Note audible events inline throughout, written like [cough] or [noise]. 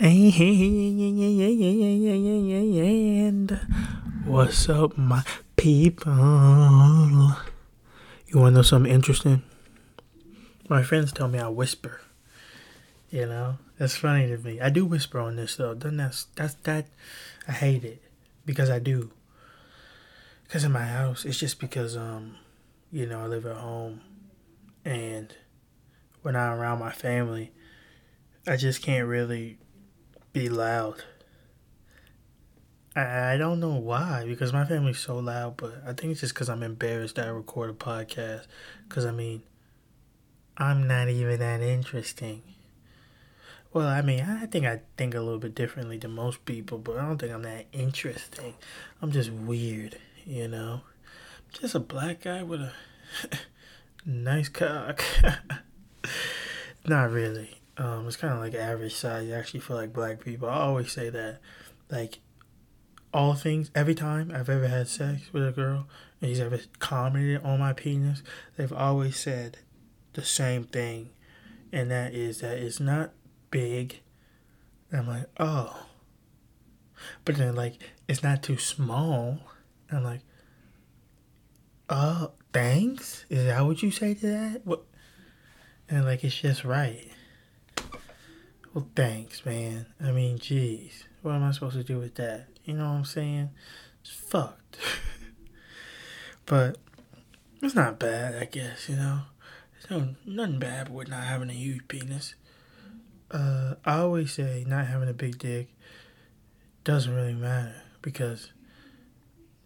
And what's up, my people? You want to know something interesting? My friends tell me I whisper. You know, that's funny to me. I do whisper on this though. Doesn't that that's that? I hate it because I do. Because in my house, it's just because um, you know, I live at home, and when I'm around my family, I just can't really be loud. I, don't know why, because my family's so loud, but I think it's just because I'm embarrassed that I record a podcast. Because, I mean, I'm not even that interesting. Well, I mean, I think I think a little bit differently than most people, but I don't think I'm that interesting. I'm just weird, you know? just a black guy with a [laughs] nice cock. [laughs] not really. Um, it's kind of like average size actually for like black people. I always say that, like, all things every time I've ever had sex with a girl and he's ever commented on my penis, they've always said the same thing, and that is that it's not big. And I'm like, oh, but then like it's not too small. And I'm like, oh, thanks. Is that what you say to that? What? And like it's just right. Well, thanks, man. I mean, jeez, what am I supposed to do with that? You know what I'm saying? It's fucked. [laughs] but it's not bad, I guess. You know, there's no nothing bad with not having a huge penis. Uh, I always say not having a big dick doesn't really matter because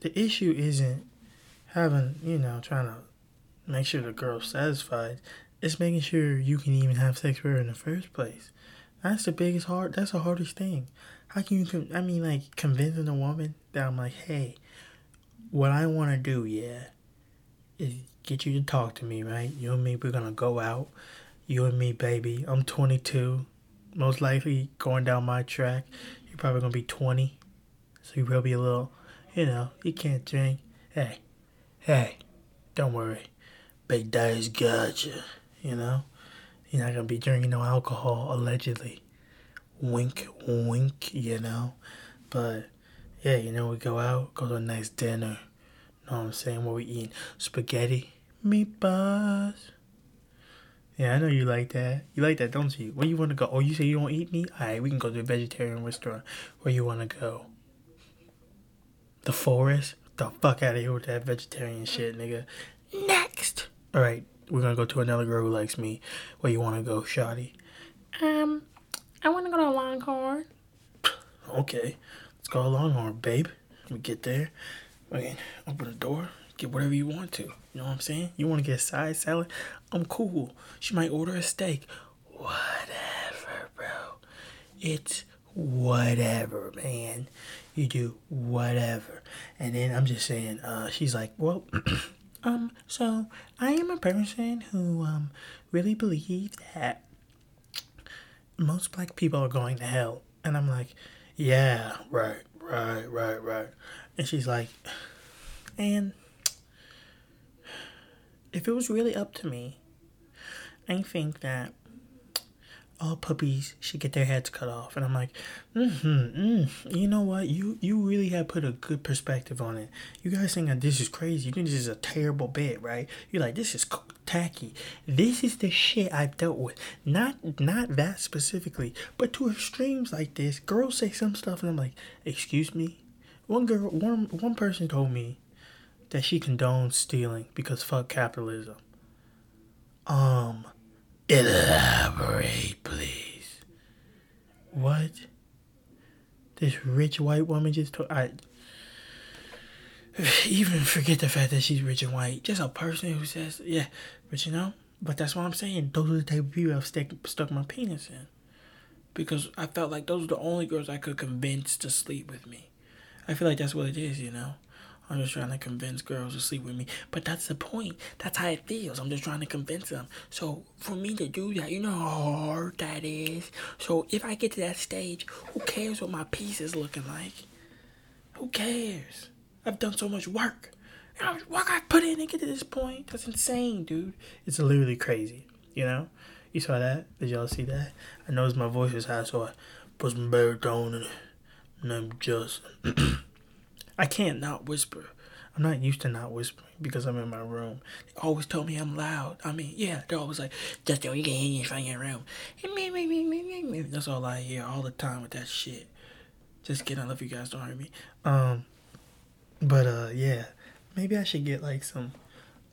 the issue isn't having, you know, trying to make sure the girl's satisfied. It's making sure you can even have sex with her in the first place. That's the biggest hard. That's the hardest thing. How can you? I mean, like convincing a woman that I'm like, hey, what I want to do, yeah, is get you to talk to me, right? You and me, we're gonna go out. You and me, baby. I'm 22, most likely going down my track. You're probably gonna be 20, so you will be a little, you know, you can't drink. Hey, hey, don't worry, Big Daddy's got you. You know. You're not gonna be drinking no alcohol, allegedly. Wink, wink, you know. But yeah, you know, we go out, go to a nice dinner. Know what I'm saying? What we eating? Spaghetti, meatballs. Yeah, I know you like that. You like that, don't you? Where you want to go? Oh, you say you don't eat meat? Alright, we can go to a vegetarian restaurant. Where you want to go? The forest? The fuck out of here with that vegetarian shit, nigga. Next! Alright, we're gonna go to another girl who likes me. Where you wanna go, Shotty? Um, I wanna go to Longhorn. Okay, let's go to Longhorn, babe. We get there. Okay, open the door, get whatever you want to. You know what I'm saying? You wanna get a side salad? I'm cool. She might order a steak. Whatever, bro. It's whatever, man. You do whatever. And then I'm just saying, uh, she's like, well, [clears throat] Um, so I am a person who um really believes that most black people are going to hell. And I'm like, yeah, right, right, right, right. And she's like, and if it was really up to me, I think that all puppies should get their heads cut off. And I'm like, mm-hmm, mm, you know what? You you really have put a good perspective on it. You guys think that this is crazy. You think this is a terrible bit, right? You're like, this is tacky. This is the shit I've dealt with. Not not that specifically, but to extremes like this. Girls say some stuff, and I'm like, excuse me. One girl, one one person told me that she condones stealing because fuck capitalism. Um Elaborate, please. What? This rich white woman just told I even forget the fact that she's rich and white. Just a person who says, yeah, but you know, but that's what I'm saying. Those are the type of people I've stuck, stuck my penis in. Because I felt like those were the only girls I could convince to sleep with me. I feel like that's what it is, you know? I'm just trying to convince girls to sleep with me. But that's the point. That's how it feels. I'm just trying to convince them. So for me to do that, you know how hard that is. So if I get to that stage, who cares what my piece is looking like? Who cares? I've done so much work. You know, work I put in to get to this point. That's insane, dude. It's literally crazy. You know? You saw that? Did y'all see that? I noticed my voice was high, so I put some baritone in it. Name Justin. [clears throat] I can't not whisper. I'm not used to not whispering because I'm in my room. They always tell me I'm loud. I mean, yeah, they're always like, Justin, you can hear you in your room. That's all I hear all the time with that shit. Just kidding. I love you guys. Don't hurt me. Um, but uh, yeah, maybe I should get like some.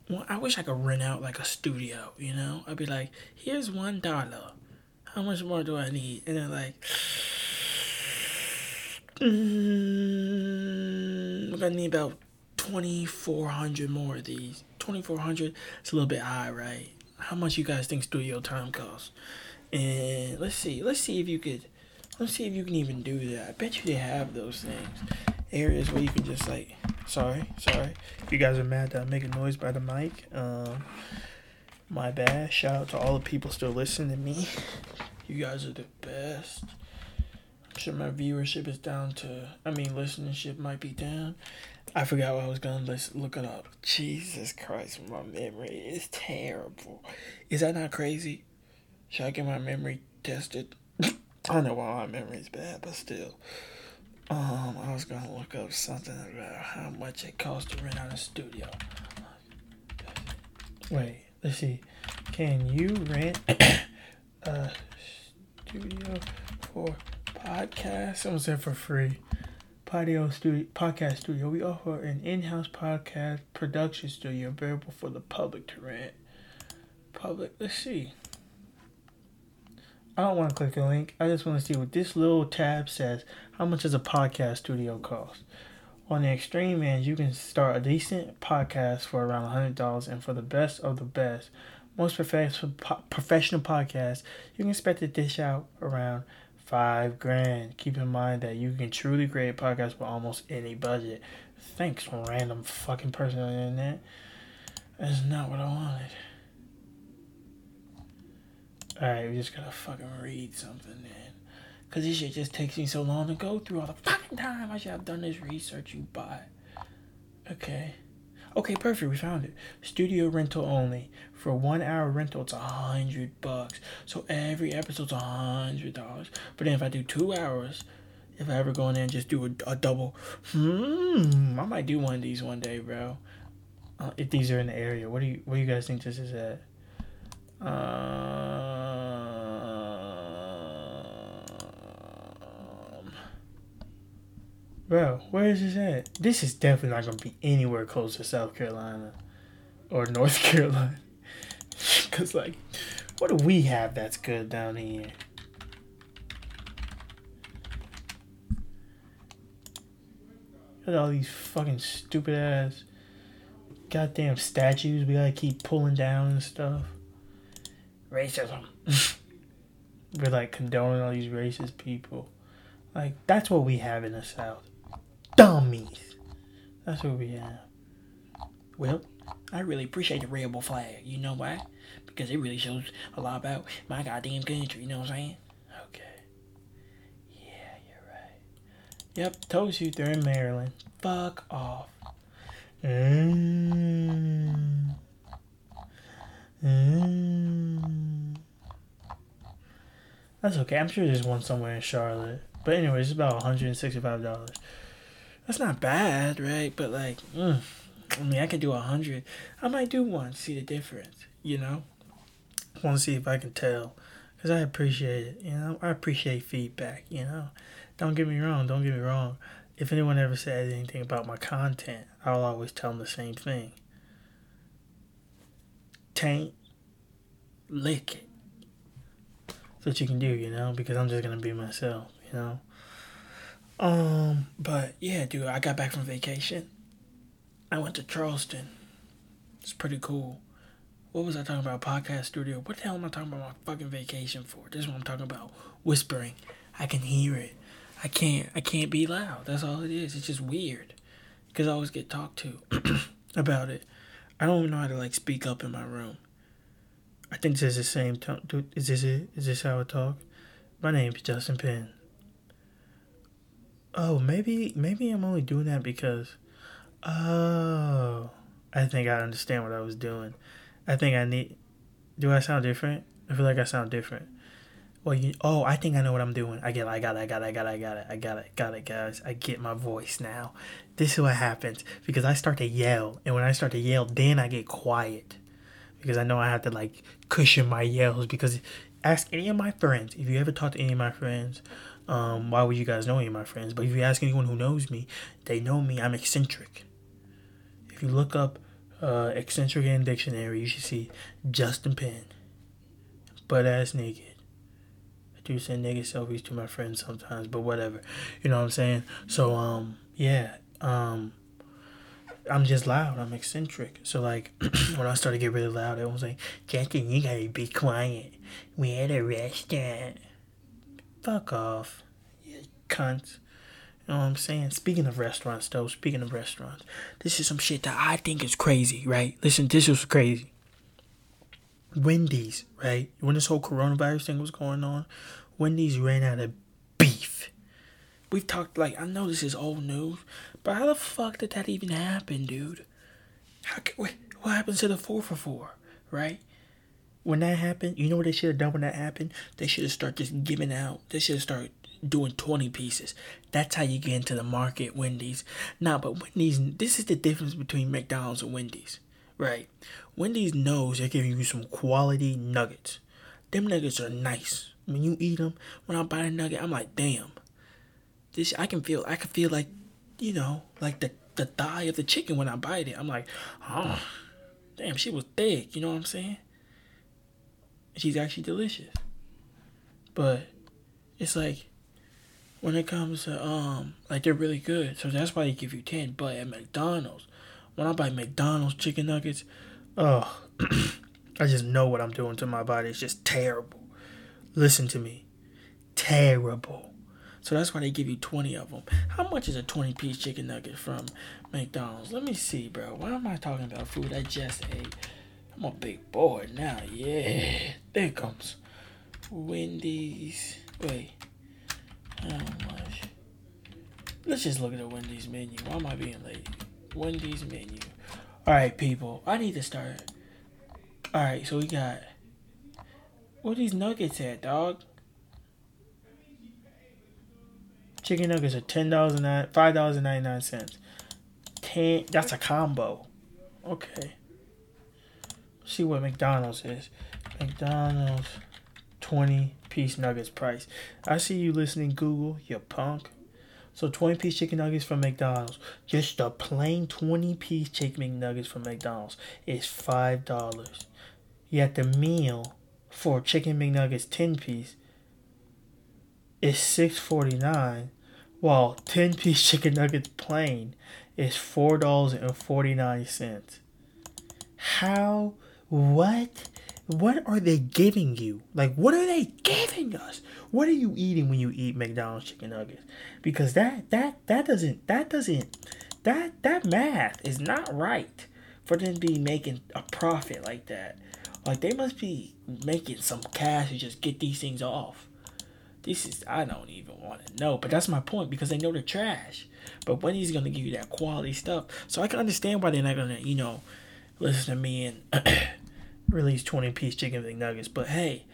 Well, I wish I could rent out like a studio. You know, I'd be like, here's one dollar. How much more do I need? And they're like. Mm, we're need about 2400 more of these. 2400 it's a little bit high right? How much you guys think studio time costs? And let's see let's see if you could let's see if you can even do that. I bet you they have those things. Areas where you can just like sorry sorry. If you guys are mad that i'm making noise by the mic um my bad. Shout out to all the people still listening to me. You guys are the best Sure my viewership is down to i mean listenership might be down I forgot what I was gonna let's look it up. Jesus Christ, my memory is terrible. Is that not crazy? Should I get my memory tested? [laughs] I know why my memory is bad, but still. Um, I was gonna look up something about how much it costs to rent out a studio. Wait, let's see. Can you rent [coughs] a studio for podcast? Someone said for free. Patio studio, podcast studio. We offer an in-house podcast production studio available for the public to rent. Public, let's see. I don't want to click the link. I just want to see what this little tab says. How much does a podcast studio cost? On the extreme end, you can start a decent podcast for around $100, and for the best of the best, most professional professional podcasts, you can expect to dish out around five grand. Keep in mind that you can truly create a podcast with almost any budget. Thanks, random fucking person on the internet. That's not what I wanted. Alright, we just gotta fucking read something then. Cause this shit just takes me so long to go through all the fucking time. I should have done this research, you buy. Okay. Okay, perfect. We found it. Studio rental only. For one hour rental, it's a hundred bucks. So every episode's a hundred dollars. But then if I do two hours, if I ever go in there and just do a, a double, hmm, I might do one of these one day, bro. Uh, if these are in the area, what do you what do you guys think this is at? Um, bro, where is this at? This is definitely not gonna be anywhere close to South Carolina or North [laughs] Carolina. Cause like, what do we have that's good down here? Got all these fucking stupid ass goddamn statues we gotta keep pulling down and stuff. Racism. [laughs] We're like condoning all these racist people. Like that's what we have in the South. Dummies. That's what we have. Well, I really appreciate the rebel flag. You know why? Because it really shows a lot about my goddamn country. You know what I'm saying? Okay. Yeah, you're right. Yep, told you they're in Maryland. Fuck off. Mm. Mm. That's okay. I'm sure there's one somewhere in Charlotte. But anyway, it's about $165. That's not bad, right? But like. I mean, I could do a hundred. I might do one. See the difference, you know. Want to see if I can tell, cause I appreciate it. You know, I appreciate feedback. You know, don't get me wrong. Don't get me wrong. If anyone ever says anything about my content, I'll always tell them the same thing. Taint, lick it. That's what you can do, you know, because I'm just gonna be myself, you know. Um, but yeah, dude, I got back from vacation I went to Charleston. It's pretty cool. What was I talking about? Podcast studio. What the hell am I talking about my fucking vacation for? This is what I'm talking about. Whispering. I can hear it. I can't I can't be loud. That's all it is. It's just weird. Cause I always get talked to [clears throat] about it. I don't even know how to like speak up in my room. I think this is the same tone. Dude, is this it? Is this how I talk? My name's Justin Penn. Oh, maybe maybe I'm only doing that because Oh, I think I understand what I was doing. I think I need. Do I sound different? I feel like I sound different. well, you, oh, I think I know what I'm doing. I get I got it, I got it, I got it, I got it, I got it, got it, guys. I get my voice now. This is what happens because I start to yell, and when I start to yell, then I get quiet because I know I have to like cushion my yells. Because ask any of my friends if you ever talk to any of my friends. Um, why would you guys know of my friends? But if you ask anyone who knows me, they know me. I'm eccentric. If you look up uh, eccentric in dictionary, you should see Justin Penn, butt ass naked. I do send naked selfies to my friends sometimes, but whatever. You know what I'm saying? So um, yeah. Um, I'm just loud. I'm eccentric. So like [clears throat] when I started to get really loud, everyone was like, Justin, you gotta be quiet. We're at a restaurant. Fuck off. You cunts. You know what I'm saying? Speaking of restaurants though, speaking of restaurants, this is some shit that I think is crazy, right? Listen, this was crazy. Wendy's, right? When this whole coronavirus thing was going on, Wendy's ran out of beef. We've talked like I know this is old news, but how the fuck did that even happen, dude? How can, wait, what happens to the four for four, right? When that happened, you know what they should have done when that happened? They should have started just giving out. They should have started doing 20 pieces. That's how you get into the market, Wendy's. Nah, but Wendy's, this is the difference between McDonald's and Wendy's, right? Wendy's knows they're giving you some quality nuggets. Them nuggets are nice. When you eat them, when I buy a nugget, I'm like, damn. This I can feel. I can feel like, you know, like the the thigh of the chicken when I bite it. I'm like, oh, damn, she was thick. You know what I'm saying? She's actually delicious. But it's like when it comes to um like they're really good. So that's why they give you ten. But at McDonald's, when I buy McDonald's chicken nuggets, oh [clears throat] I just know what I'm doing to my body. It's just terrible. Listen to me. Terrible. So that's why they give you 20 of them. How much is a 20 piece chicken nugget from McDonald's? Let me see, bro. Why am I talking about food I just ate? I'm a big boy now. Yeah. There comes Wendy's. Wait. Oh How much? Let's just look at the Wendy's menu. Why am I being late? Wendy's menu. Alright, people. I need to start. Alright, so we got. What these nuggets at, dog? Chicken nuggets are ten dollars and nine five dollars and ninety nine cents. Ten. That's a combo. Okay. See what McDonald's is. McDonald's twenty piece nuggets price. I see you listening, Google. You punk. So twenty piece chicken nuggets from McDonald's. Just a plain twenty piece chicken McNuggets from McDonald's is five dollars. Yet the meal for chicken McNuggets ten piece is six forty nine while 10 [laughs] piece chicken nuggets plain is $4.49. How? What? What are they giving you? Like, what are they giving us? What are you eating when you eat McDonald's chicken nuggets? Because that that that doesn't that doesn't that that math is not right for them to be making a profit like that. Like they must be making some cash to just get these things off. This is I don't even want to know, but that's my point because they know they're trash. But Wendy's gonna give you that quality stuff, so I can understand why they're not gonna, you know, listen to me and [clears throat] release twenty piece chicken McNuggets. But hey,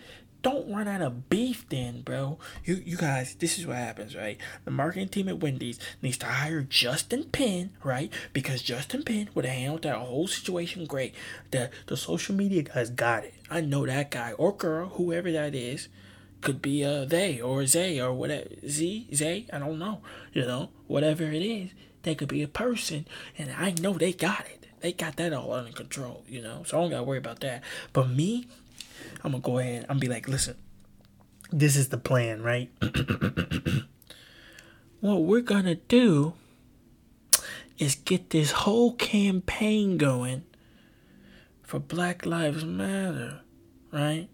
don't run out of beef then, bro. You you guys, this is what happens, right? The marketing team at Wendy's needs to hire Justin Penn, right? Because Justin Penn would have handled that whole situation great. The the social media guys got it. I know that guy or girl, whoever that is could be a they or they or whatever z they i don't know you know whatever it is they could be a person and i know they got it they got that all under control you know so i don't gotta worry about that but me i'm gonna go ahead i'm gonna be like listen this is the plan right [clears throat] what we're gonna do is get this whole campaign going for black lives matter right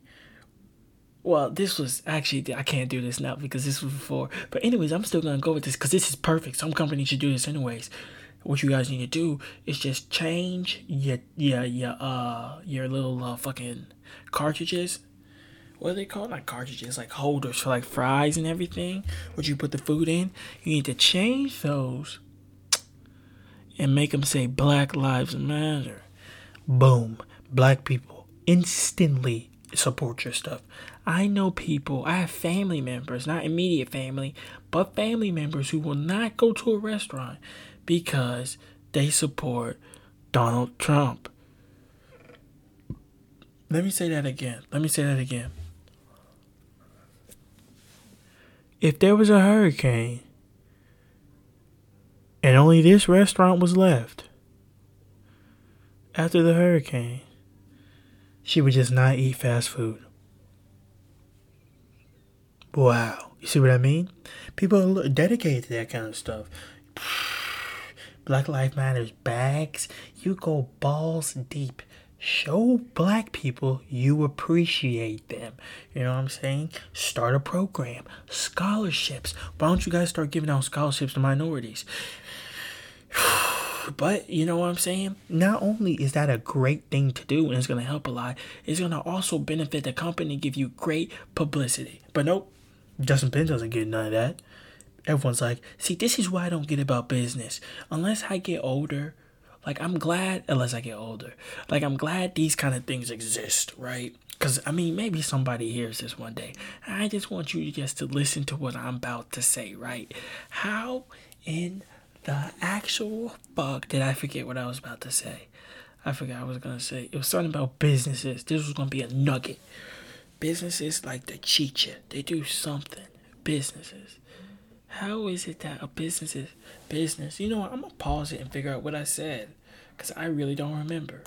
well, this was actually I can't do this now because this was before. But anyways, I'm still gonna go with this because this is perfect. Some companies should do this anyways. What you guys need to do is just change your your your uh your little uh, fucking cartridges. What are they called? Like cartridges, like holders for like fries and everything. What you put the food in. You need to change those and make them say Black Lives Matter. Boom. Black people instantly support your stuff. I know people, I have family members, not immediate family, but family members who will not go to a restaurant because they support Donald Trump. Let me say that again. Let me say that again. If there was a hurricane and only this restaurant was left after the hurricane, she would just not eat fast food. Wow. You see what I mean? People are dedicated to that kind of stuff. [sighs] Black Lives Matters bags. You go balls deep. Show black people you appreciate them. You know what I'm saying? Start a program. Scholarships. Why don't you guys start giving out scholarships to minorities? [sighs] But you know what I'm saying? Not only is that a great thing to do and it's gonna help a lot, it's gonna also benefit the company, give you great publicity. But nope, Justin Penn doesn't get none of that. Everyone's like, see, this is why I don't get about business. Unless I get older, like I'm glad, unless I get older, like I'm glad these kind of things exist, right? Because I mean, maybe somebody hears this one day. I just want you just to listen to what I'm about to say, right? How in the actual fuck did I forget what I was about to say? I forgot I was gonna say. It was something about businesses. This was gonna be a nugget. Businesses like the Chicha, they do something. Businesses. How is it that a business is business? You know what? I'm gonna pause it and figure out what I said, cause I really don't remember.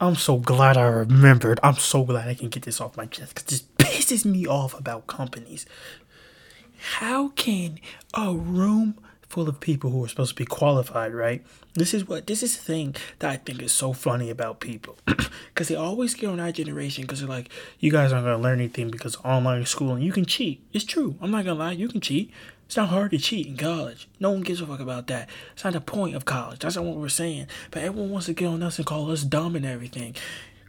I'm so glad I remembered. I'm so glad I can get this off my chest, cause this pisses me off about companies. How can a room full of people who are supposed to be qualified, right? This is what this is the thing that I think is so funny about people, [clears throat] because they always get on our generation because they're like, you guys aren't gonna learn anything because online school and you can cheat. It's true. I'm not gonna lie, you can cheat. It's not hard to cheat in college. No one gives a fuck about that. It's not the point of college. That's not what we're saying. But everyone wants to get on us and call us dumb and everything.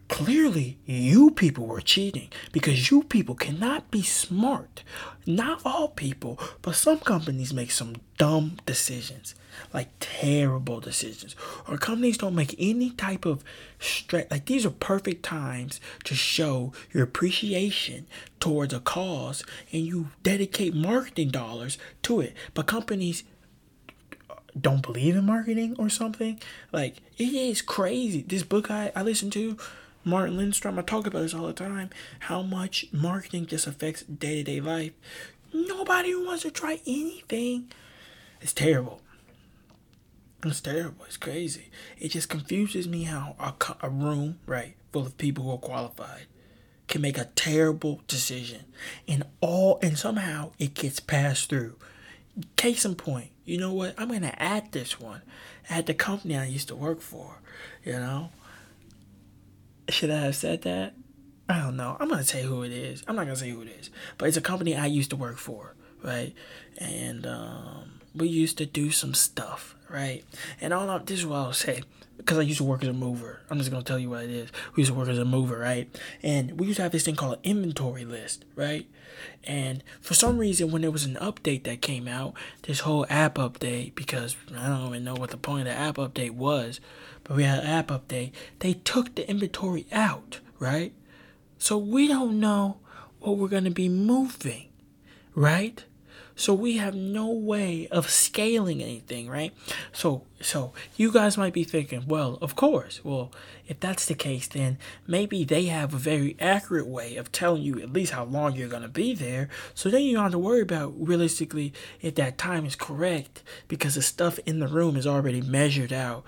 Clearly, you people were cheating because you people cannot be smart. Not all people, but some companies make some dumb decisions, like terrible decisions. Or companies don't make any type of stress. Like these are perfect times to show your appreciation towards a cause and you dedicate marketing dollars to it. But companies don't believe in marketing or something. Like it is crazy. This book I, I listened to Martin Lindstrom, I talk about this all the time, how much marketing just affects day to day life. Nobody wants to try anything. It's terrible. It's terrible. It's crazy. It just confuses me how a, a room, right, full of people who are qualified can make a terrible decision and all and somehow it gets passed through. Case in point, you know what? I'm gonna add this one. At the company I used to work for, you know, should I have said that? I don't know. I'm gonna say who it is. I'm not gonna say who it is, but it's a company I used to work for, right? And um, we used to do some stuff, right? And all I, this is what I'll say because I used to work as a mover. I'm just gonna tell you what it is. We used to work as a mover, right? And we used to have this thing called an inventory list, right? And for some reason, when there was an update that came out, this whole app update, because I don't even know what the point of the app update was, but we had an app update, they took the inventory out, right? So we don't know what we're to be moving, right? So we have no way of scaling anything, right? So so you guys might be thinking, well, of course. Well, if that's the case, then maybe they have a very accurate way of telling you at least how long you're gonna be there. So then you don't have to worry about realistically if that time is correct because the stuff in the room is already measured out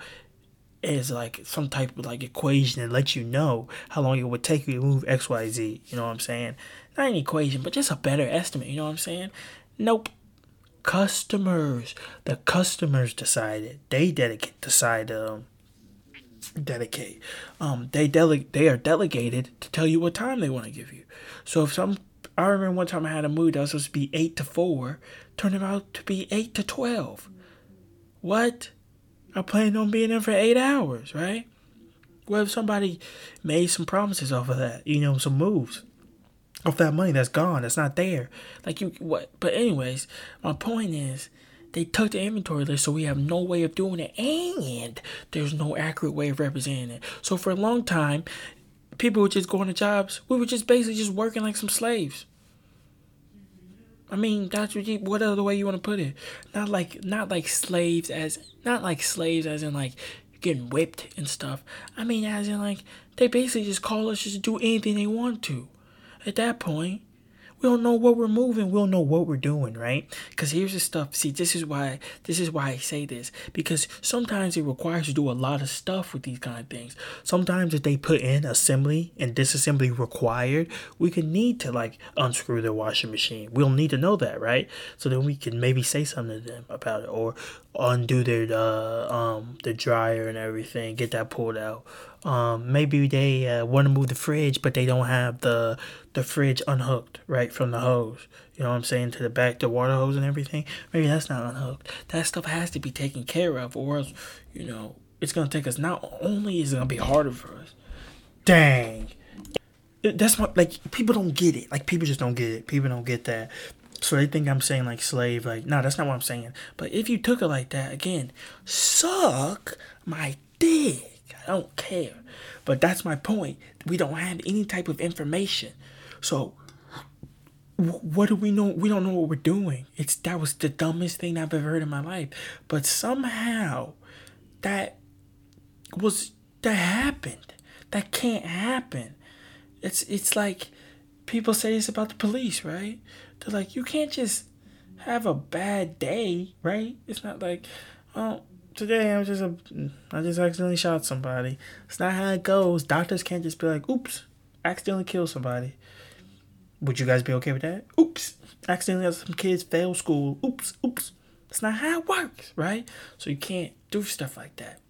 as like some type of like equation that lets you know how long it would take you to move XYZ. You know what I'm saying? Not an equation, but just a better estimate. You know what I'm saying? Nope. Customers. The customers decided. They dedicate decide um dedicate. Um they delegate they are delegated to tell you what time they want to give you. So if some I remember one time I had a mood that was supposed to be eight to four, turned out to be eight to twelve. What? I planned on being there for eight hours, right? What if somebody made some promises off of that? You know, some moves off that money that's gone, that's not there. Like you, what? But anyways, my point is, they took the inventory list, so we have no way of doing it, and there's no accurate way of representing it. So for a long time, people were just going to jobs. We were just basically just working like some slaves. I mean, that's what other way you want to put it? Not like not like slaves as not like slaves as in like getting whipped and stuff. I mean, as in like they basically just call us just to do anything they want to. At that point, we don't know what we're moving. We don't know what we're doing, right? Because here's the stuff. See, this is why this is why I say this because sometimes it requires you to do a lot of stuff with these kind of things. Sometimes if they put in assembly and disassembly required, we could need to like unscrew the washing machine. We'll need to know that, right? So then we can maybe say something to them about it or undo their uh, um the dryer and everything, get that pulled out. Um, maybe they uh, want to move the fridge, but they don't have the the fridge unhooked right from the hose. You know what I'm saying to the back, the water hose and everything. Maybe that's not unhooked. That stuff has to be taken care of, or else, you know, it's gonna take us. Not only is it gonna be harder for us. Dang. That's what like people don't get it. Like people just don't get it. People don't get that. So they think I'm saying like slave. Like no, that's not what I'm saying. But if you took it like that, again, suck my dick. I don't care. But that's my point. We don't have any type of information. So what do we know? We don't know what we're doing. It's that was the dumbest thing I've ever heard in my life. But somehow that was that happened. That can't happen. It's it's like people say this about the police, right? They're like, you can't just have a bad day, right? It's not like, oh, today I'm just a, I just accidentally shot somebody. It's not how it goes. Doctors can't just be like, oops, accidentally kill somebody. Would you guys be okay with that? Oops, accidentally let some kids fail school. Oops, oops. It's not how it works, right? So you can't do stuff like that.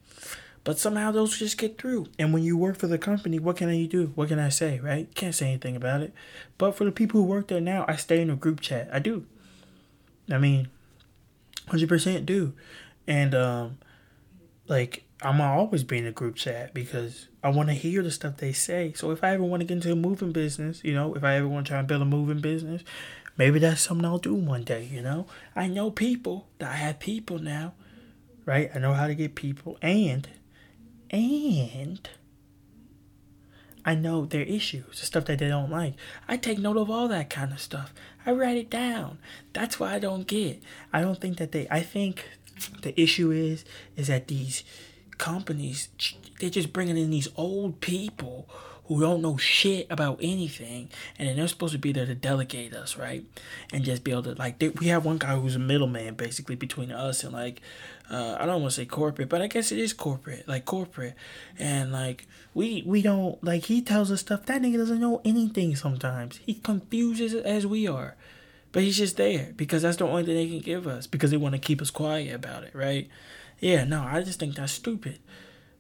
But somehow those just get through. And when you work for the company, what can you do? What can I say, right? Can't say anything about it. But for the people who work there now, I stay in a group chat. I do. I mean, 100% do. And um, like I'm always be in a group chat because I want to hear the stuff they say. So if I ever want to get into a moving business, you know, if I ever want to try and build a moving business, maybe that's something I'll do one day. You know, I know people. That I have people now, right? I know how to get people, and and I know their issues, the stuff that they don't like. I take note of all that kind of stuff. I write it down. That's why I don't get. I don't think that they. I think the issue is is that these companies they're just bringing in these old people who don't know shit about anything and then they're supposed to be there to delegate us right? And just be able to like they, we have one guy who's a middleman basically between us and like uh, i don't want to say corporate but i guess it is corporate like corporate. And like we we don't like he tells us stuff that nigga doesn't know anything sometimes. He confuses as we are but he's just there because that's the only thing they can give us because they want to keep us quiet about it, right? Yeah, no, I just think that's stupid.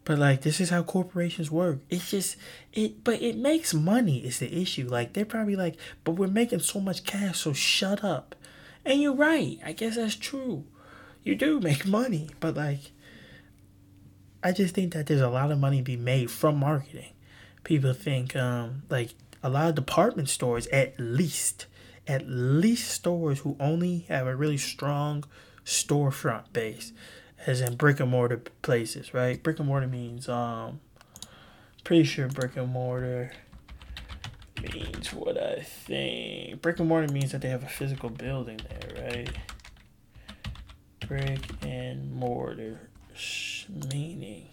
But like this is how corporations work. It's just it but it makes money is the issue. Like they're probably like, but we're making so much cash, so shut up. And you're right. I guess that's true. You do make money, but like I just think that there's a lot of money be made from marketing. People think um like a lot of department stores at least at least stores who only have a really strong storefront base, as in brick and mortar places, right? Brick and mortar means um, pretty sure brick and mortar means what I think. Brick and mortar means that they have a physical building there, right? Brick and mortar meaning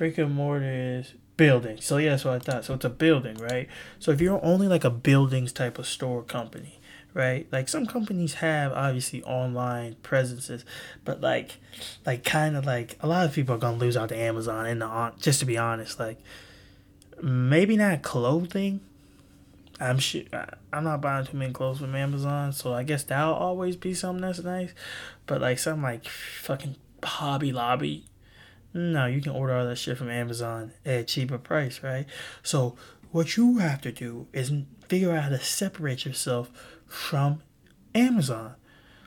brick and mortar is building. So yeah, that's what I thought. So it's a building, right? So if you're only like a buildings type of store company, right? Like some companies have obviously online presences, but like, like kind of like a lot of people are gonna lose out to Amazon and the on. just to be honest, like maybe not clothing. I'm sure I'm not buying too many clothes from Amazon, so I guess that'll always be something that's nice. But like something like fucking Hobby Lobby, no, you can order all that shit from Amazon at a cheaper price, right? So what you have to do is figure out how to separate yourself from Amazon.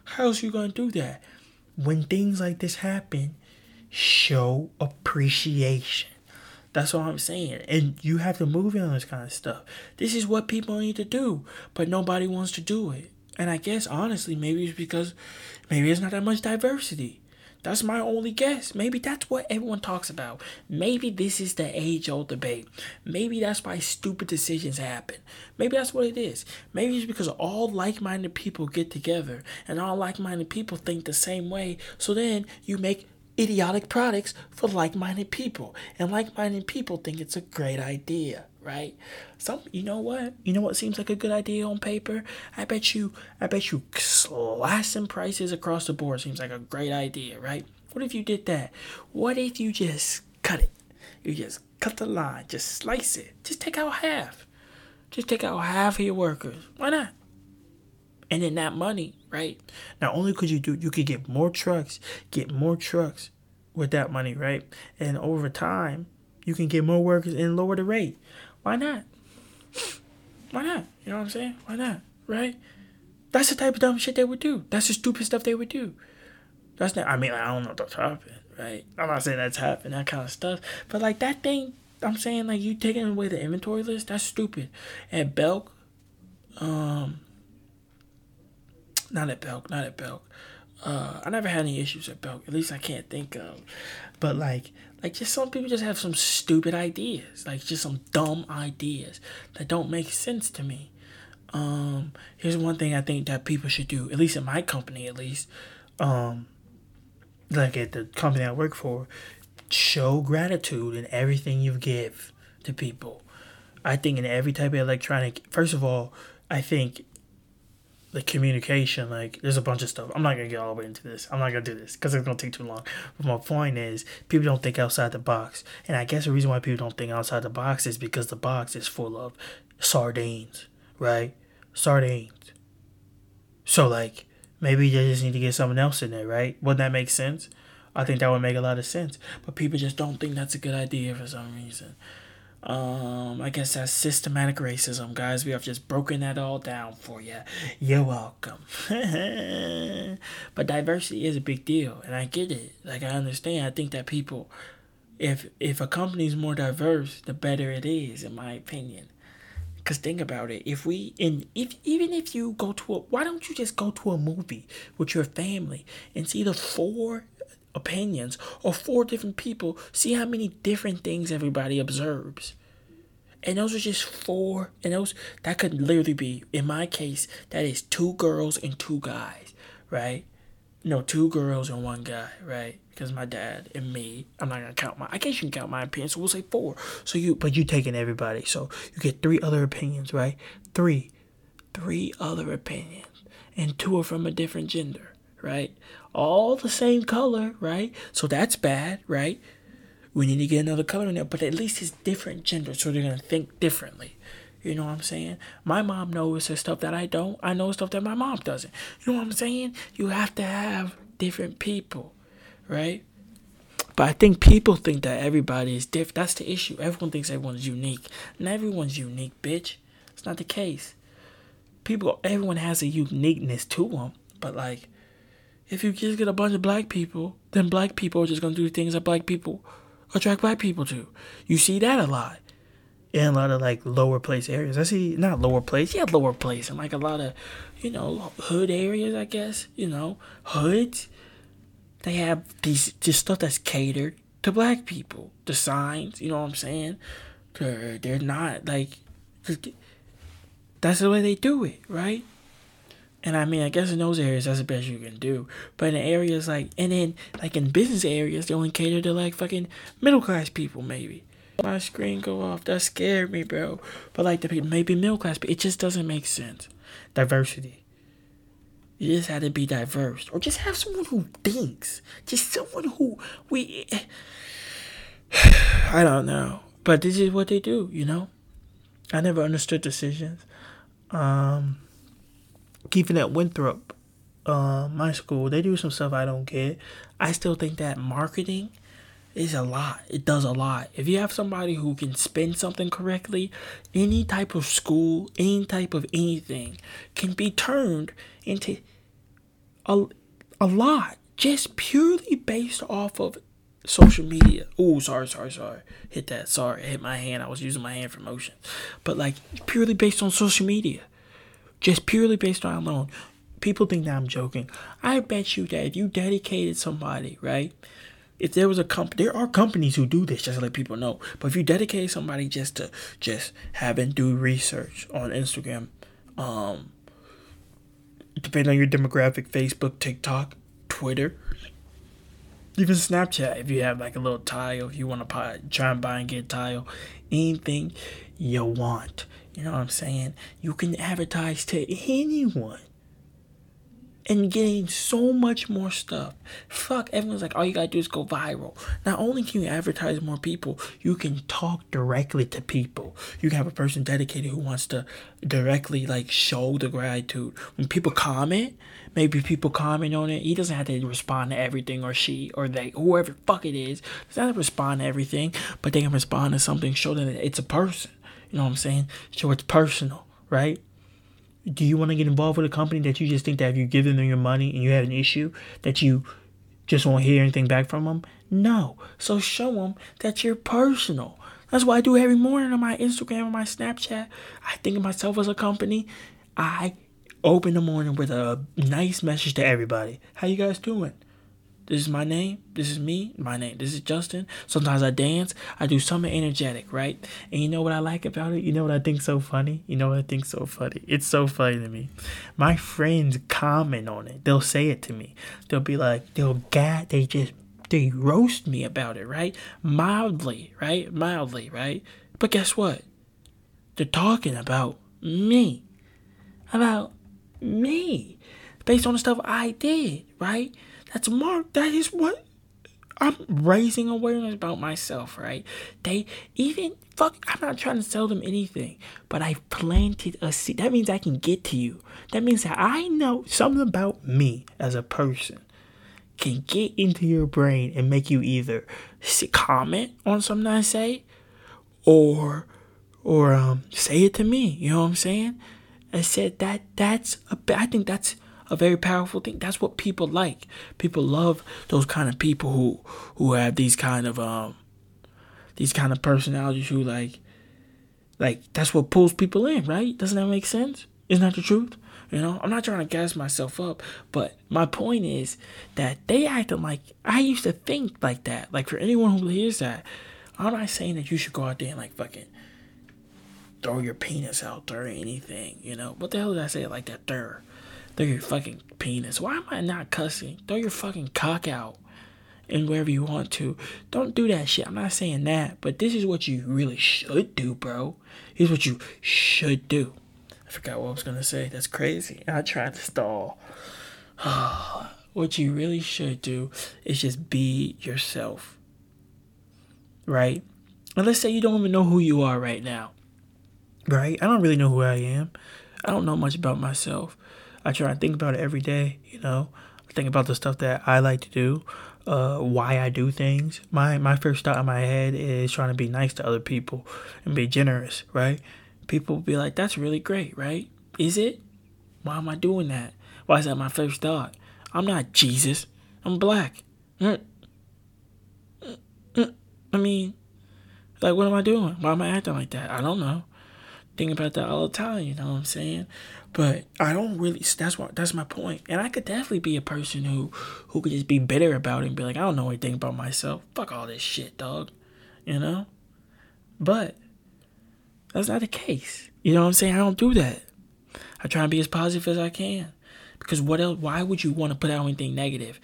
How else you gonna do that? When things like this happen, show appreciation. That's all I'm saying. And you have to move in on this kind of stuff. This is what people need to do, but nobody wants to do it. And I guess honestly, maybe it's because maybe there's not that much diversity. That's my only guess. Maybe that's what everyone talks about. Maybe this is the age old debate. Maybe that's why stupid decisions happen. Maybe that's what it is. Maybe it's because all like minded people get together and all like minded people think the same way. So then you make idiotic products for like minded people. And like minded people think it's a great idea right? Some, you know what? You know what seems like a good idea on paper? I bet you, I bet you, slashing prices across the board seems like a great idea, right? What if you did that? What if you just cut it? You just cut the line, just slice it, just take out half, just take out half of your workers. Why not? And then that money, right? Not only could you do, you could get more trucks, get more trucks with that money, right? And over time, you can get more workers and lower the rate. Why not? Why not? You know what I'm saying? Why not? Right? That's the type of dumb shit they would do. That's the stupid stuff they would do. That's not. I mean, I don't know what's happening, right? I'm not saying that's happening, that kind of stuff. But like that thing, I'm saying like you taking away the inventory list. That's stupid. At Belk, um, not at Belk, not at Belk. Uh, I never had any issues at Belk. At least I can't think of. But like, like just some people just have some stupid ideas, like just some dumb ideas that don't make sense to me. Um, here's one thing I think that people should do, at least in my company, at least, um, like at the company I work for, show gratitude in everything you give to people. I think in every type of electronic, first of all, I think the communication, like there's a bunch of stuff. I'm not gonna get all the way into this. I'm not gonna do this because it's gonna take too long. But my point is, people don't think outside the box, and I guess the reason why people don't think outside the box is because the box is full of sardines, right? Sardines. So like maybe they just need to get something else in there, right? Wouldn't that make sense? I think that would make a lot of sense. But people just don't think that's a good idea for some reason. Um, I guess that's systematic racism, guys. We have just broken that all down for you. You're welcome. [laughs] but diversity is a big deal, and I get it. Like I understand. I think that people, if if a company is more diverse, the better it is, in my opinion. Cause think about it. If we and if even if you go to a, why don't you just go to a movie with your family and see the four opinions or four different people, see how many different things everybody observes. And those are just four, and those that could literally be, in my case, that is two girls and two guys, right? No, two girls and one guy, right? Because my dad and me, I'm not gonna count my. I guess you can count my opinions, so we'll say four. So you, but you taking everybody, so you get three other opinions, right? Three, three other opinions, and two are from a different gender right? All the same color, right? So that's bad, right? We need to get another color in there, but at least it's different gender, so they're gonna think differently. You know what I'm saying? My mom knows the stuff that I don't. I know stuff that my mom doesn't. You know what I'm saying? You have to have different people, right? But I think people think that everybody is different. That's the issue. Everyone thinks everyone's unique. And everyone's unique, bitch. It's not the case. People, everyone has a uniqueness to them, but like, if you just get a bunch of black people, then black people are just gonna do things that black people attract black people to. You see that a lot. In a lot of like lower place areas. I see not lower place, yeah, lower place and like a lot of, you know, hood areas, I guess, you know, hoods. They have these just stuff that's catered to black people. The signs, you know what I'm saying? They're, they're not like that's the way they do it, right? And I mean, I guess in those areas, that's the best you can do. But in areas like, and then, like in business areas, they only cater to like fucking middle class people, maybe. My screen go off. That scared me, bro. But like the people, maybe middle class, but it just doesn't make sense. Diversity. You just have to be diverse, or just have someone who thinks. Just someone who we. [sighs] I don't know, but this is what they do. You know, I never understood decisions. Um even at Winthrop, uh, my school, they do some stuff I don't get. I still think that marketing is a lot. It does a lot. If you have somebody who can spin something correctly, any type of school, any type of anything can be turned into a, a lot just purely based off of social media. Oh, sorry, sorry, sorry. Hit that. Sorry, hit my hand. I was using my hand for motion. But like purely based on social media just purely based on alone. people think that I'm joking. I bet you that if you dedicated somebody, right? If there was a company, there are companies who do this just to let people know. But if you dedicate somebody just to just have and do research on Instagram, um, depending on your demographic, Facebook, TikTok, Twitter, even Snapchat. If you have like a little tile, if you want to try and buy and get a tile, anything you want. You know what I'm saying? You can advertise to anyone and getting so much more stuff. Fuck, everyone's like, all you gotta do is go viral. Not only can you advertise more people, you can talk directly to people. You can have a person dedicated who wants to directly like show the gratitude. When people comment, maybe people comment on it, he doesn't have to respond to everything or she or they, whoever fuck it is, doesn't have to respond to everything, but they can respond to something, show that it's a person. You know what I'm saying? Show it's personal, right? Do you want to get involved with a company that you just think that if you give them your money and you have an issue that you just won't hear anything back from them? No. So show them that you're personal. That's what I do every morning on my Instagram and my Snapchat. I think of myself as a company. I open the morning with a nice message to everybody. How you guys doing? This is my name. This is me. My name. This is Justin. Sometimes I dance. I do something energetic, right? And you know what I like about it? You know what I think so funny? You know what I think so funny? It's so funny to me. My friends comment on it. They'll say it to me. They'll be like, they'll gad. They just they roast me about it, right? Mildly, right? Mildly, right? But guess what? They're talking about me. About me. Based on the stuff I did, right? That's Mark. That is what I'm raising awareness about myself, right? They even fuck. I'm not trying to sell them anything, but I planted a seed. That means I can get to you. That means that I know something about me as a person can get into your brain and make you either comment on something I say, or or um say it to me. You know what I'm saying? I said that that's a. I think that's a very powerful thing. That's what people like. People love those kind of people who who have these kind of um these kind of personalities who like like that's what pulls people in, right? Doesn't that make sense? Isn't that the truth? You know, I'm not trying to gas myself up, but my point is that they acting like I used to think like that. Like for anyone who hears that, I'm not saying that you should go out there and like fucking throw your penis out there or anything. You know, what the hell did I say like that? There, Throw your fucking penis. Why am I not cussing? Throw your fucking cock out and wherever you want to. Don't do that shit. I'm not saying that, but this is what you really should do, bro. Here's what you should do. I forgot what I was gonna say. That's crazy. I tried to stall. [sighs] what you really should do is just be yourself. Right? And let's say you don't even know who you are right now. Right? I don't really know who I am. I don't know much about myself. I try and think about it every day, you know. I think about the stuff that I like to do, uh, why I do things. My my first thought in my head is trying to be nice to other people and be generous, right? People be like, "That's really great, right? Is it? Why am I doing that? Why is that my first thought? I'm not Jesus. I'm black. Mm. Mm. mm. I mean, like, what am I doing? Why am I acting like that? I don't know. Think about that all the time. You know what I'm saying? But I don't really. That's what. That's my point. And I could definitely be a person who, who could just be bitter about it and be like, I don't know anything about myself. Fuck all this shit, dog. You know. But that's not the case. You know what I'm saying? I don't do that. I try and be as positive as I can. Because what else? Why would you want to put out anything negative?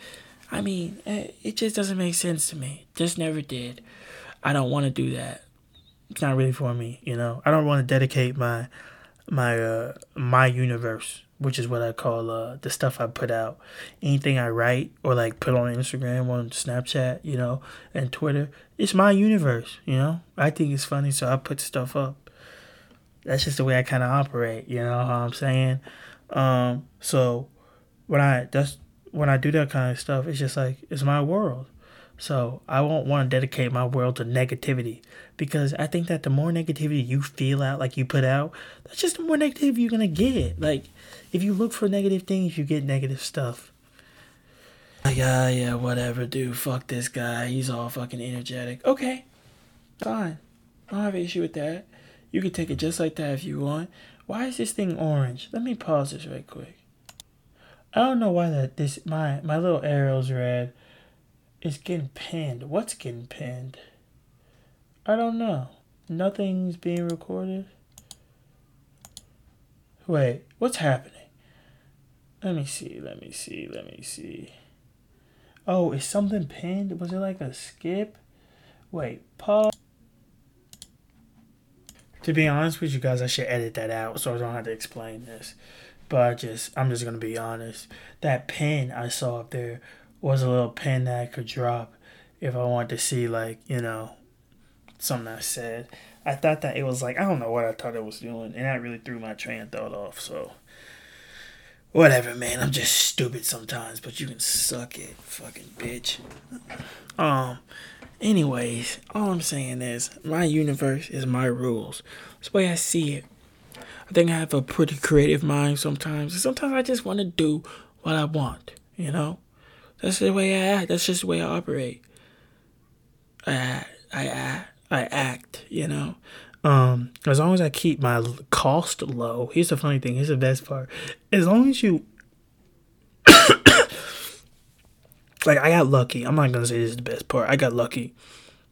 I mean, eh, it just doesn't make sense to me. Just never did. I don't want to do that. It's not really for me. You know. I don't want to dedicate my my uh my universe, which is what I call uh the stuff I put out. Anything I write or like put on Instagram, on Snapchat, you know, and Twitter, it's my universe, you know. I think it's funny, so I put stuff up. That's just the way I kind of operate, you know I'm saying. Um, so when I that's when I do that kind of stuff, it's just like it's my world. So I won't want to dedicate my world to negativity because I think that the more negativity you feel out, like you put out, that's just the more negative you're gonna get. Like if you look for negative things, you get negative stuff. Like ah yeah, whatever, dude. Fuck this guy. He's all fucking energetic. Okay, fine. I don't have an issue with that. You can take it just like that if you want. Why is this thing orange? Let me pause this right quick. I don't know why that this my my little arrows red. It's getting pinned. What's getting pinned? I don't know. Nothing's being recorded. Wait, what's happening? Let me see. Let me see. Let me see. Oh, is something pinned? Was it like a skip? Wait, pause. To be honest with you guys, I should edit that out so I don't have to explain this. But I just, I'm just gonna be honest. That pin I saw up there was a little pin that I could drop if I wanted to see, like, you know, something I said. I thought that it was like, I don't know what I thought it was doing, and that really threw my train of thought off. So, whatever, man. I'm just stupid sometimes, but you can suck it, fucking bitch. Um, anyways, all I'm saying is, my universe is my rules. That's the way I see it. I think I have a pretty creative mind sometimes. Sometimes I just want to do what I want, you know? That's the way I act. That's just the way I operate. I I I, I act, you know? Um, as long as I keep my cost low, here's the funny thing, here's the best part. As long as you [coughs] like I got lucky. I'm not gonna say this is the best part. I got lucky.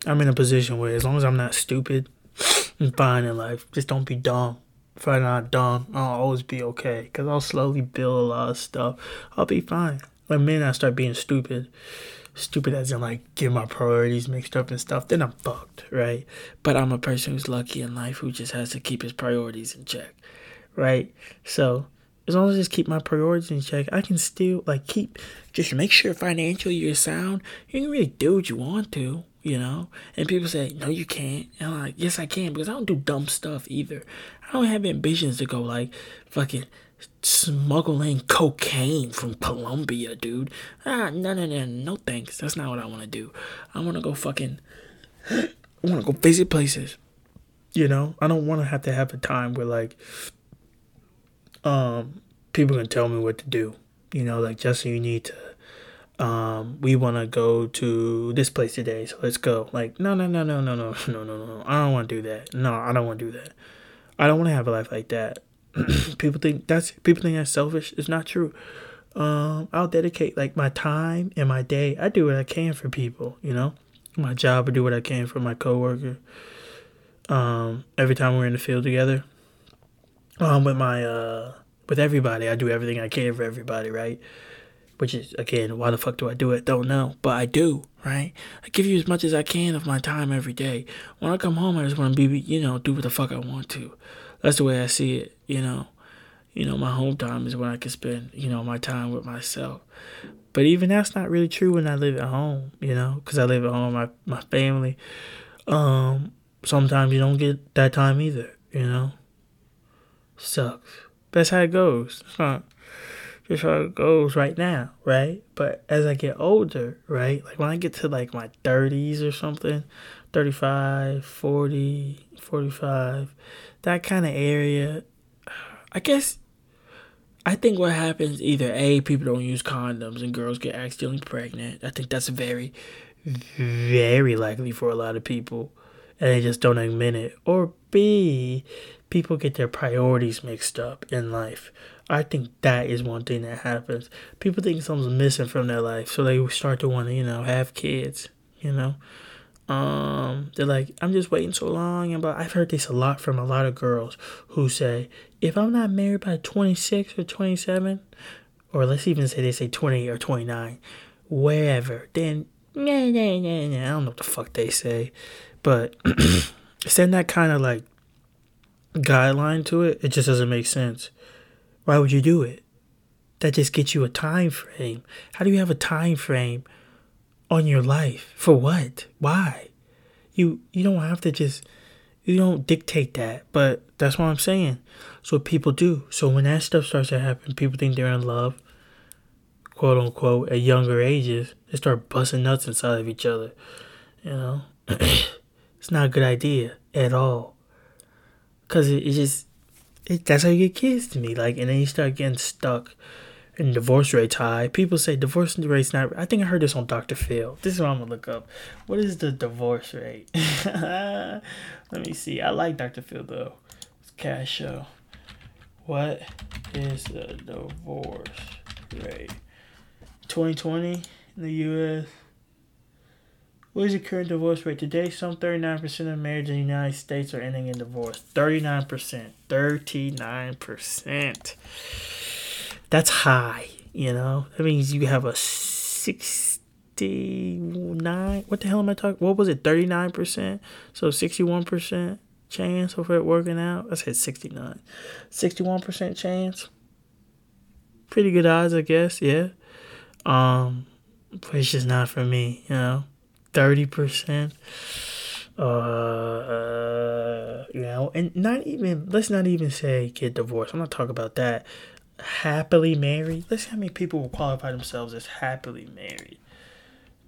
I'm in a position where as long as I'm not stupid, [coughs] I'm fine in life. Just don't be dumb if I'm not dumb, I'll always be okay. Because I'll slowly build a lot of stuff. I'll be fine. The minute I start being stupid, stupid as in like get my priorities mixed up and stuff, then I'm fucked, right? But I'm a person who's lucky in life who just has to keep his priorities in check, right? So as long as I just keep my priorities in check, I can still like keep just make sure financially you're sound. You can really do what you want to, you know? And people say, No, you can't. And I'm like, Yes I can because I don't do dumb stuff either. I don't have ambitions to go like fucking smuggling cocaine from Colombia, dude. Ah, no, no, no, no, thanks. That's not what I want to do. I want to go fucking. I want to go visit places. You know, I don't want to have to have a time where like, um, people can tell me what to do. You know, like Justin, you need to. Um, we want to go to this place today, so let's go. Like, no, no, no, no, no, no, [laughs] no, no, no, no. I don't want to do that. No, I don't want to do that. I don't want to have a life like that. [clears throat] people think that's people think that's selfish. It's not true. Um, I'll dedicate like my time and my day. I do what I can for people. You know, my job. I do what I can for my coworker. Um, every time we're in the field together. Um, with my uh, with everybody, I do everything I can for everybody. Right. Which is again, why the fuck do I do it? Don't know, but I do. Right. I give you as much as I can of my time every day. When I come home, I just want to be, you know, do what the fuck I want to that's the way I see it. You know, you know, my home time is when I can spend, you know, my time with myself. But even that's not really true when I live at home. You know, because I live at home, my my family. Um, sometimes you don't get that time either. You know, sucks. That's how it goes. Huh? Just how it goes right now, right? But as I get older, right? Like when I get to like my 30s or something, 35, 40, 45, that kind of area, I guess I think what happens either A, people don't use condoms and girls get accidentally pregnant. I think that's very, very likely for a lot of people and they just don't admit it. Or B, people get their priorities mixed up in life. I think that is one thing that happens. People think something's missing from their life, so they start to want to, you know, have kids, you know. Um, they're like, I'm just waiting so long. And but I've heard this a lot from a lot of girls who say, if I'm not married by 26 or 27, or let's even say they say 20 or 29, wherever, then. I don't know what the fuck they say, but [clears throat] send that kind of like guideline to it. It just doesn't make sense. Why would you do it? That just gets you a time frame. How do you have a time frame on your life. For what? Why? You you don't have to just you don't dictate that, but that's what I'm saying. So people do. So when that stuff starts to happen, people think they're in love, quote unquote, at younger ages. They start busting nuts inside of each other. You know, [clears throat] it's not a good idea at all. Cause it, it just it, that's how you get kids to me. Like, and then you start getting stuck and divorce rate's high. People say divorce rate's not. I think I heard this on Dr. Phil. This is what I'm gonna look up. What is the divorce rate? [laughs] Let me see. I like Dr. Phil though. It's cash show. What is the divorce rate? 2020 in the U.S. What is the current divorce rate today? Some 39% of marriages in the United States are ending in divorce. 39%. 39%. That's high, you know? That means you have a 69. What the hell am I talking? What was it? 39%? So 61% chance of it working out. I said 69. 61% chance. Pretty good odds, I guess, yeah. Um, but it's just not for me, you know. 30%. Uh, uh, you know, and not even, let's not even say get divorced. I'm not talking about that. Happily married. Let's see how many people will qualify themselves as happily married.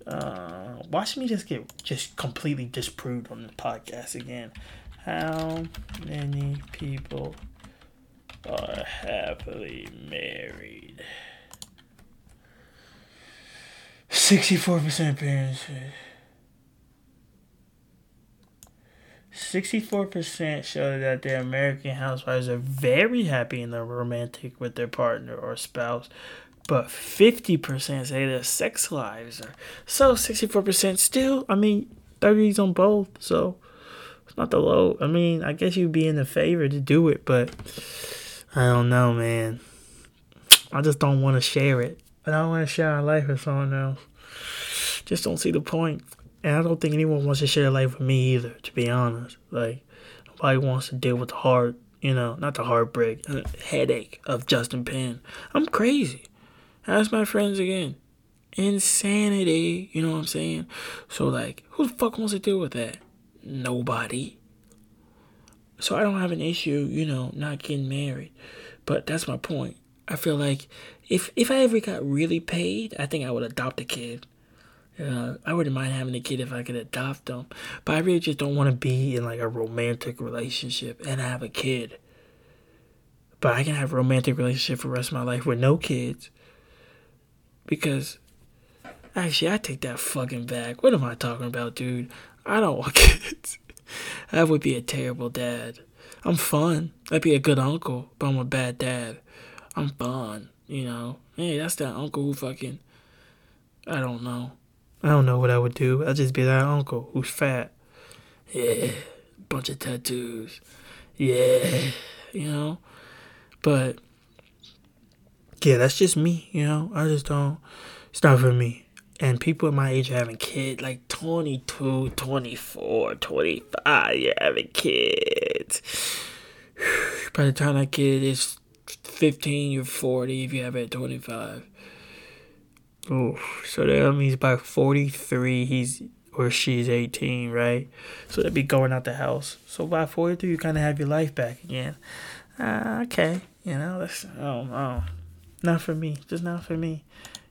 Uh, watch me just get just completely disproved on the podcast again. How many people are happily married? 64% parents. 64% show that their American housewives are very happy and they're romantic with their partner or spouse, but 50% say their sex lives are. So 64% still, I mean, 30s on both, so it's not the low. I mean, I guess you'd be in the favor to do it, but I don't know, man. I just don't want to share it. I don't want to share my life with someone else. Just don't see the point. And I don't think anyone wants to share life with me either, to be honest. Like, nobody wants to deal with the heart, you know, not the heartbreak, the headache of Justin Penn. I'm crazy. Ask my friends again. Insanity, you know what I'm saying? So, like, who the fuck wants to deal with that? Nobody. So, I don't have an issue, you know, not getting married. But that's my point. I feel like if if I ever got really paid, I think I would adopt a kid. Uh, I wouldn't mind having a kid if I could adopt them, but I really just don't want to be in like a romantic relationship and have a kid. But I can have a romantic relationship for the rest of my life with no kids. Because, actually, I take that fucking back. What am I talking about, dude? I don't want [laughs] kids. I would be a terrible dad. I'm fun. I'd be a good uncle, but I'm a bad dad. I'm fun, you know. Hey, that's that uncle who fucking. I don't know. I don't know what I would do. I'd just be that uncle who's fat. Yeah, bunch of tattoos. Yeah, you know. But yeah, that's just me, you know. I just don't. It's not for me. And people at my age are having kids, like 22, 24, 25, you're having kids. [sighs] By the time that kid is 15, you're 40 if you have it at 25. Oh, so that means by 43, he's or she's 18, right? So they'd be going out the house. So by 43, you kind of have your life back again. Uh, okay, you know, that's, oh, oh, not for me. Just not for me,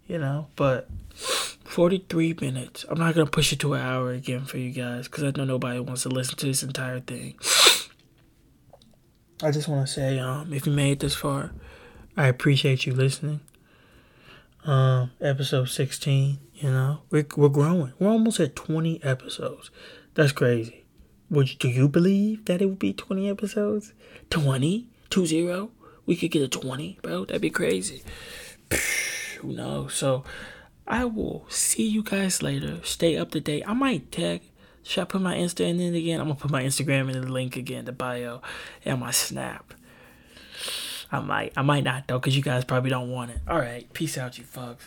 you know, but 43 minutes. I'm not going to push it to an hour again for you guys because I know nobody wants to listen to this entire thing. I just want to say, um, if you made it this far, I appreciate you listening. Um, episode 16, you know, we're, we're growing. We're almost at 20 episodes. That's crazy. Would you, do you believe that it would be 20 episodes? 20? 2-0? We could get a 20, bro. That'd be crazy. Who knows? So, I will see you guys later. Stay up to date. I might tag. Should I put my Insta in it again? I'm gonna put my Instagram in the link again, the bio, and my Snap. I might, I might not though, cause you guys probably don't want it. All right, peace out, you fucks.